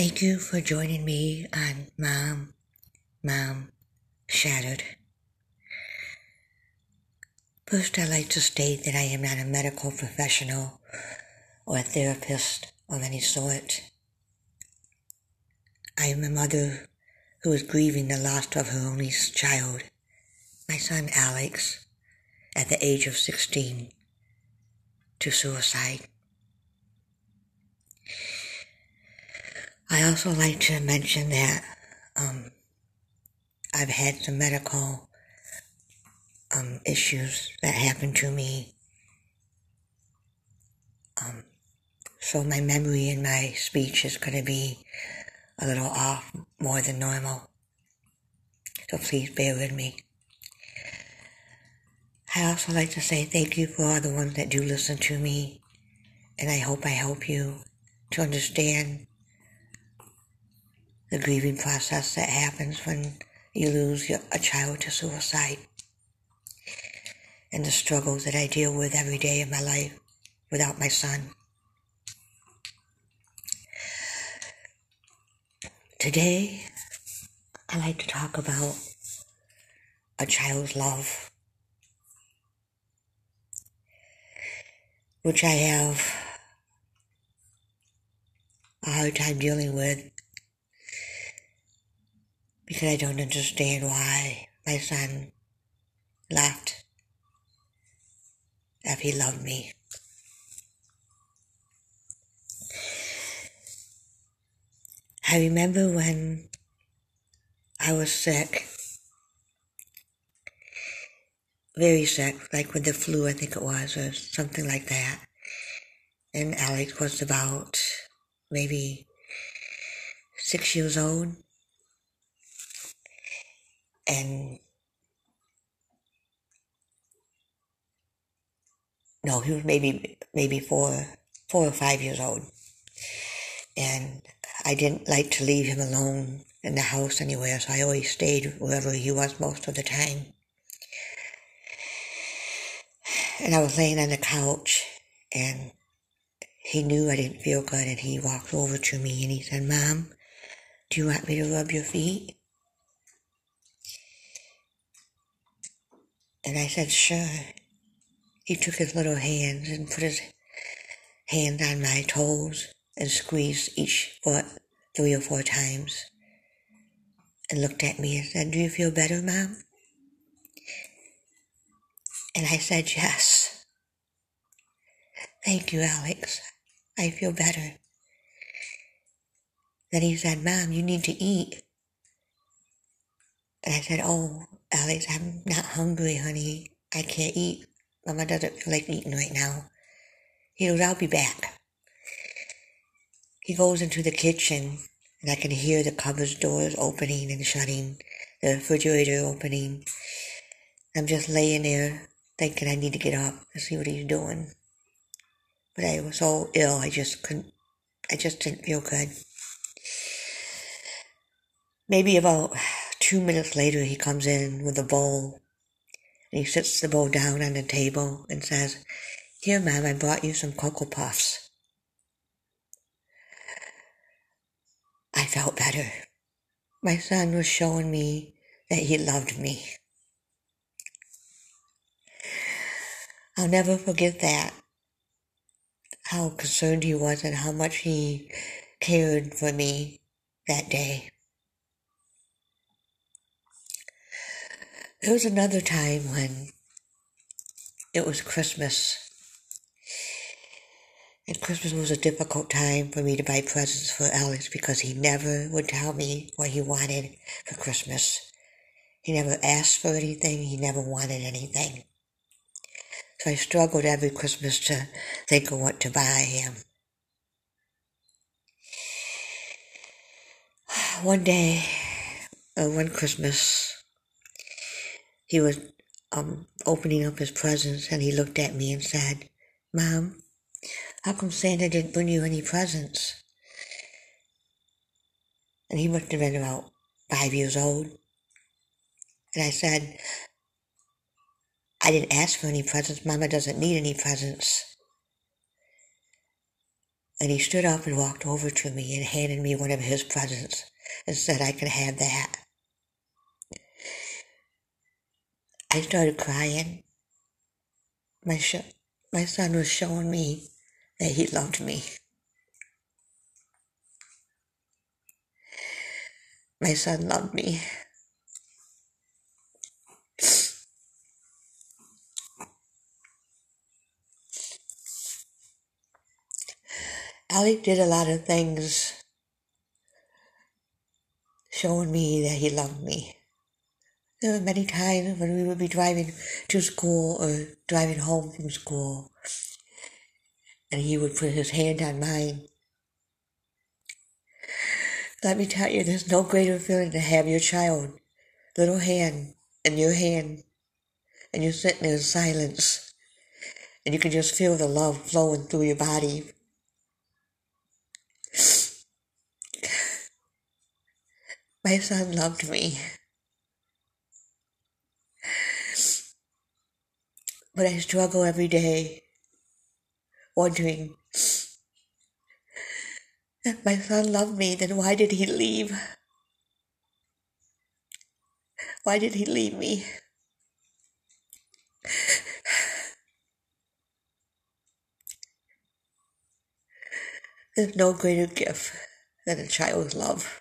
Thank you for joining me on Mom, Mom, Shattered. First, I'd like to state that I am not a medical professional or a therapist of any sort. I am a mother who is grieving the loss of her only child, my son Alex, at the age of 16, to suicide. I also like to mention that um, I've had some medical um, issues that happened to me. Um, so my memory and my speech is going to be a little off more than normal. So please bear with me. I also like to say thank you for all the ones that do listen to me, and I hope I help you to understand the grieving process that happens when you lose your, a child to suicide and the struggles that I deal with every day of my life without my son. Today, I like to talk about a child's love, which I have a hard time dealing with because I don't understand why my son left if he loved me. I remember when I was sick, very sick, like with the flu, I think it was, or something like that. And Alex was about maybe six years old and no, he was maybe maybe four four or five years old, and I didn't like to leave him alone in the house anywhere, so I always stayed wherever he was most of the time. And I was laying on the couch, and he knew I didn't feel good, and he walked over to me and he said, "Mom, do you want me to rub your feet?" And I said, sure. He took his little hands and put his hand on my toes and squeezed each foot three or four times and looked at me and said, Do you feel better, Mom? And I said, Yes. Thank you, Alex. I feel better. Then he said, Mom, you need to eat. And I said, Oh, Alex, I'm not hungry, honey. I can't eat. Mama doesn't feel like eating right now. He goes, I'll be back. He goes into the kitchen, and I can hear the cupboard doors opening and shutting, the refrigerator opening. I'm just laying there thinking I need to get up and see what he's doing. But I was so ill, I just couldn't, I just didn't feel good. Maybe about two minutes later, he comes in with a bowl and he sits the bowl down on the table and says, Here, ma'am, I brought you some Cocoa Puffs. I felt better. My son was showing me that he loved me. I'll never forget that. How concerned he was and how much he cared for me that day. There was another time when it was Christmas. And Christmas was a difficult time for me to buy presents for Alex because he never would tell me what he wanted for Christmas. He never asked for anything, he never wanted anything. So I struggled every Christmas to think of what to buy him. One day, uh, one Christmas, he was um, opening up his presents and he looked at me and said, Mom, how come Santa didn't bring you any presents? And he must have been about five years old. And I said, I didn't ask for any presents. Mama doesn't need any presents. And he stood up and walked over to me and handed me one of his presents and said I can have that. I started crying. My, sh- my son was showing me that he loved me. My son loved me. Alex did a lot of things showing me that he loved me. There were many times when we would be driving to school or driving home from school, and he would put his hand on mine. Let me tell you, there's no greater feeling to have your child, little hand, in your hand, and you're sitting there in silence, and you can just feel the love flowing through your body. My son loved me. But I struggle every day, wondering if my son loved me, then why did he leave? Why did he leave me? There's no greater gift than a child's love.